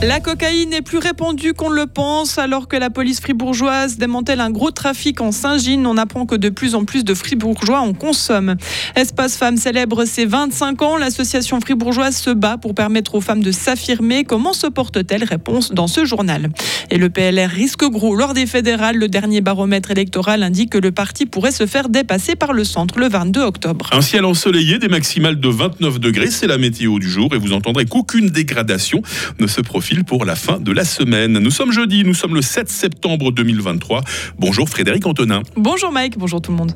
La cocaïne est plus répandue qu'on le pense. Alors que la police fribourgeoise démantèle un gros trafic en Saint-Gine, on apprend que de plus en plus de fribourgeois en consomment. Espace Femmes célèbre ses 25 ans. L'association fribourgeoise se bat pour permettre aux femmes de s'affirmer. Comment se porte-t-elle? Réponse dans ce journal. Et le PLR risque gros lors des fédérales. Le dernier baromètre électoral indique que le parti pourrait se faire dépasser par le centre le 22 octobre. Un ciel ensoleillé, des maximales de 29 degrés, c'est la météo du jour et vous entendrez qu'aucune dégradation ne se profile pour la fin de la semaine. Nous sommes jeudi, nous sommes le 7 septembre 2023. Bonjour Frédéric Antonin. Bonjour Mike, bonjour tout le monde.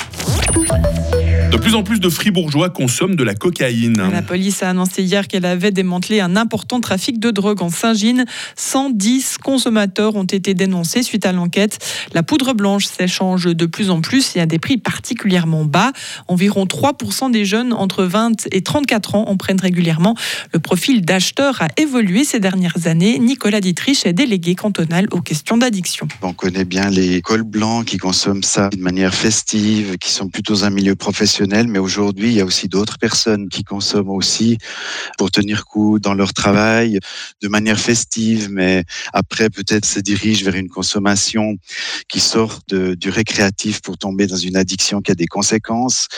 De plus en plus de fribourgeois consomment de la cocaïne. La police a annoncé hier qu'elle avait démantelé un important trafic de drogue en Saint-Gine. 110 consommateurs ont été dénoncés suite à l'enquête. La poudre blanche s'échange de plus en plus et à des prix particulièrement bas. Environ 3% des jeunes entre 20 et 34 ans en prennent régulièrement. Le profil d'acheteur a évolué ces dernières années. Nicolas Dietrich est délégué cantonal aux questions d'addiction. On connaît bien les cols blancs qui consomment ça de manière festive, qui sont plutôt dans un milieu professionnel mais aujourd'hui, il y a aussi d'autres personnes qui consomment aussi pour tenir coup dans leur travail de manière festive, mais après peut-être se dirigent vers une consommation qui sort du récréatif pour tomber dans une addiction qui a des conséquences.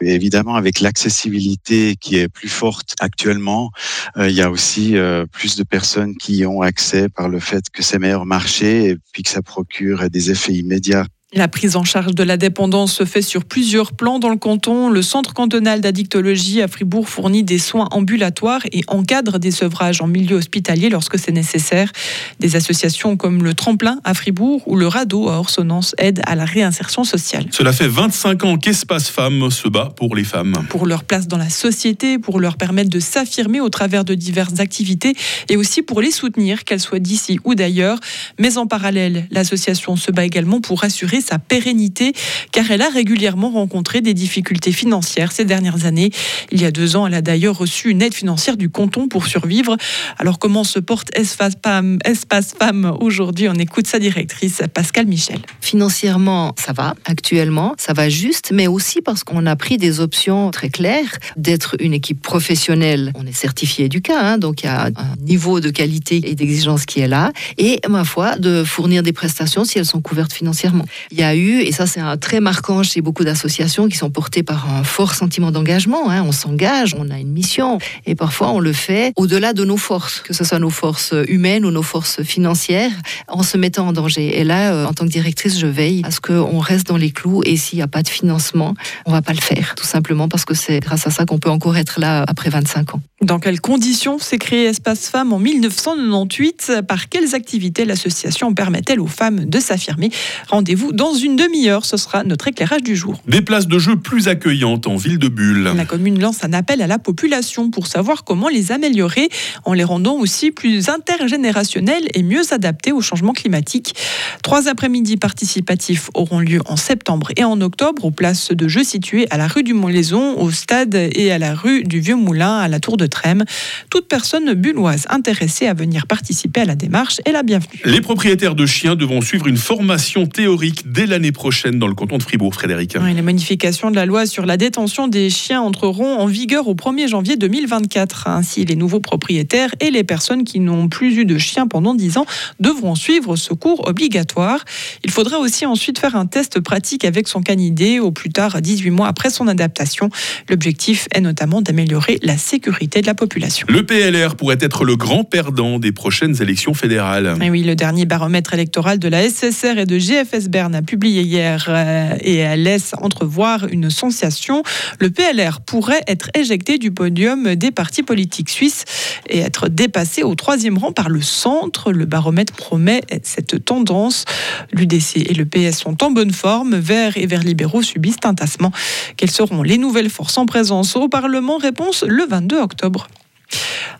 Et évidemment, avec l'accessibilité qui est plus forte actuellement, euh, il y a aussi euh, plus de personnes qui y ont accès par le fait que c'est meilleur marché et puis que ça procure des effets immédiats. La prise en charge de la dépendance se fait sur plusieurs plans dans le canton. Le centre cantonal d'addictologie à Fribourg fournit des soins ambulatoires et encadre des sevrages en milieu hospitalier lorsque c'est nécessaire. Des associations comme le Tremplin à Fribourg ou le Radeau à Orsonnance aident à la réinsertion sociale. Cela fait 25 ans qu'Espace Femmes se bat pour les femmes. Pour leur place dans la société, pour leur permettre de s'affirmer au travers de diverses activités et aussi pour les soutenir, qu'elles soient d'ici ou d'ailleurs. Mais en parallèle, l'association se bat également pour assurer sa pérennité, car elle a régulièrement rencontré des difficultés financières ces dernières années. Il y a deux ans, elle a d'ailleurs reçu une aide financière du canton pour survivre. Alors comment se porte Espace Femmes, Espace Femmes aujourd'hui? On écoute sa directrice, Pascal Michel. Financièrement, ça va actuellement, ça va juste, mais aussi parce qu'on a pris des options très claires d'être une équipe professionnelle. On est certifié du cas, hein, donc il y a un niveau de qualité et d'exigence qui est là, et ma foi, de fournir des prestations si elles sont couvertes financièrement. Il y a eu, et ça c'est un très marquant chez beaucoup d'associations qui sont portées par un fort sentiment d'engagement. Hein. On s'engage, on a une mission, et parfois on le fait au-delà de nos forces, que ce soit nos forces humaines ou nos forces financières, en se mettant en danger. Et là, euh, en tant que directrice, je veille à ce qu'on reste dans les clous, et s'il n'y a pas de financement, on va pas le faire, tout simplement parce que c'est grâce à ça qu'on peut encore être là après 25 ans. Dans quelles conditions s'est créé Espace Femmes en 1998 Par quelles activités l'association permet-elle aux femmes de s'affirmer? Rendez-vous dans une demi-heure, ce sera notre éclairage du jour. Des places de jeu plus accueillantes en ville de Bulle. La commune lance un appel à la population pour savoir comment les améliorer en les rendant aussi plus intergénérationnelles et mieux adaptées au changement climatique. Trois après-midi participatifs auront lieu en septembre et en octobre aux places de jeux situées à la rue du Montlaison, au stade et à la rue du Vieux Moulin, à la Tour de Trême. Toute personne bulloise intéressée à venir participer à la démarche est la bienvenue. Les propriétaires de chiens devront suivre une formation théorique dès l'année prochaine dans le canton de Fribourg, Frédéric. les modifications de la loi sur la détention des chiens entreront en vigueur au 1er janvier 2024. Ainsi, les nouveaux propriétaires et les personnes qui n'ont plus eu de chien pendant 10 ans devront suivre ce cours obligatoire. Il faudra aussi ensuite faire un test pratique avec son canidé au plus tard 18 mois après son adaptation. L'objectif est notamment d'améliorer la sécurité de la population. Le PLR pourrait être le grand perdant des prochaines élections fédérales. Et oui, le dernier baromètre électoral de la SSR et de GFS Berne publié hier euh, et elle laisse entrevoir une sensation. Le PLR pourrait être éjecté du podium des partis politiques suisses et être dépassé au troisième rang par le centre. Le baromètre promet cette tendance. L'UDC et le PS sont en bonne forme. Verts et Verts libéraux subissent un tassement. Quelles seront les nouvelles forces en présence au Parlement? Réponse le 22 octobre.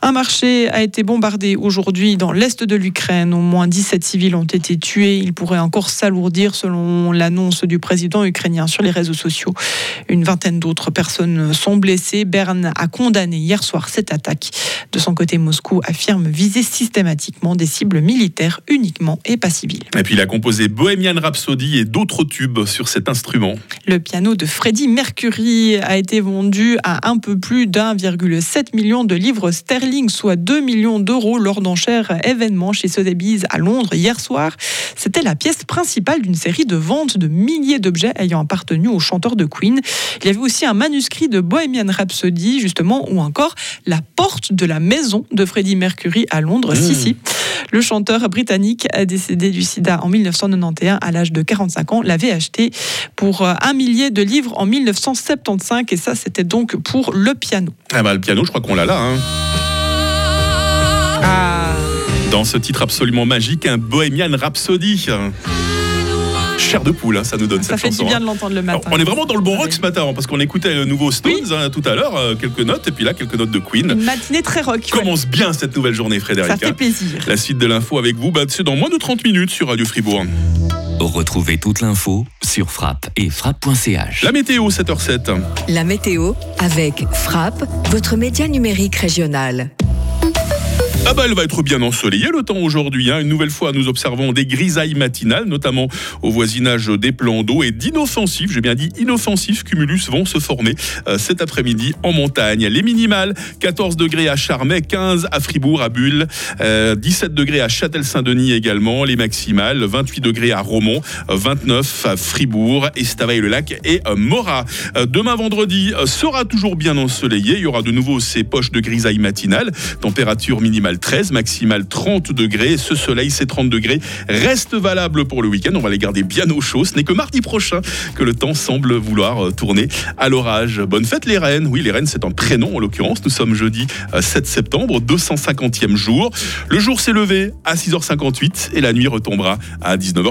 Un marché a été bombardé aujourd'hui dans l'est de l'Ukraine. Au moins 17 civils ont été tués. Il pourrait encore s'alourdir selon l'annonce du président ukrainien sur les réseaux sociaux. Une vingtaine d'autres personnes sont blessées. Berne a condamné hier soir cette attaque. De son côté, Moscou affirme viser systématiquement des cibles militaires uniquement et pas civiles. Et puis il a composé Bohemian Rhapsody et d'autres tubes sur cet instrument. Le piano de Freddie Mercury a été vendu à un peu plus d'1,7 million de livres livres sterling, soit 2 millions d'euros lors d'enchères événement chez Sotheby's à Londres hier soir. C'était la pièce principale d'une série de ventes de milliers d'objets ayant appartenu au chanteur de Queen. Il y avait aussi un manuscrit de Bohemian Rhapsody, justement, ou encore la porte de la maison de Freddie Mercury à Londres. Si, si. Le chanteur britannique décédé du sida en 1991 à l'âge de 45 ans l'avait acheté pour un millier de livres en 1975 et ça c'était donc pour le piano. Ah bah, le piano, je crois qu'on l'a là. Hein. Ah. Dans ce titre absolument magique, un Bohemian Rhapsody. Chair de poule, hein, ça nous donne Ça cette fait chanson. du bien hein. de l'entendre le matin. Alors, on est vraiment dans le bon rock ce matin, hein, parce qu'on écoutait le nouveau Stones hein, tout à l'heure, euh, quelques notes, et puis là, quelques notes de Queen. Une matinée très rock. ouais. Commence bien cette nouvelle journée, Frédéric. Ça fait hein. plaisir. La suite de l'info avec vous, bah, c'est dans moins de 30 minutes sur Radio Fribourg. Retrouvez toute l'info sur frappe et frappe.ch. La météo, 7h07. La météo avec Frappe, votre média numérique régional. Ah bah elle va être bien ensoleillée le temps aujourd'hui. hein. Une nouvelle fois, nous observons des grisailles matinales, notamment au voisinage des plans d'eau et d'inoffensifs, j'ai bien dit inoffensifs, cumulus vont se former euh, cet après-midi en montagne. Les minimales, 14 degrés à Charmey, 15 à Fribourg, à Bulle, euh, 17 degrés à Châtel-Saint-Denis également. Les maximales, 28 degrés à Romont, euh, 29 à Fribourg, Estavayer-le-Lac et euh, Morat. Euh, Demain vendredi euh, sera toujours bien ensoleillé. Il y aura de nouveau ces poches de grisailles matinales. Température minimale 13, maximale 30 degrés. Ce soleil, ces 30 degrés, restent valables pour le week-end. On va les garder bien au chaud. Ce n'est que mardi prochain que le temps semble vouloir euh, tourner à l'orage. Bonne fête les reines. Oui, les reines, c'est un prénom en l'occurrence. Nous sommes jeudi euh, 7 septembre, 250e jour. Le jour s'est levé à 6h58 et la nuit retombera à 19h50.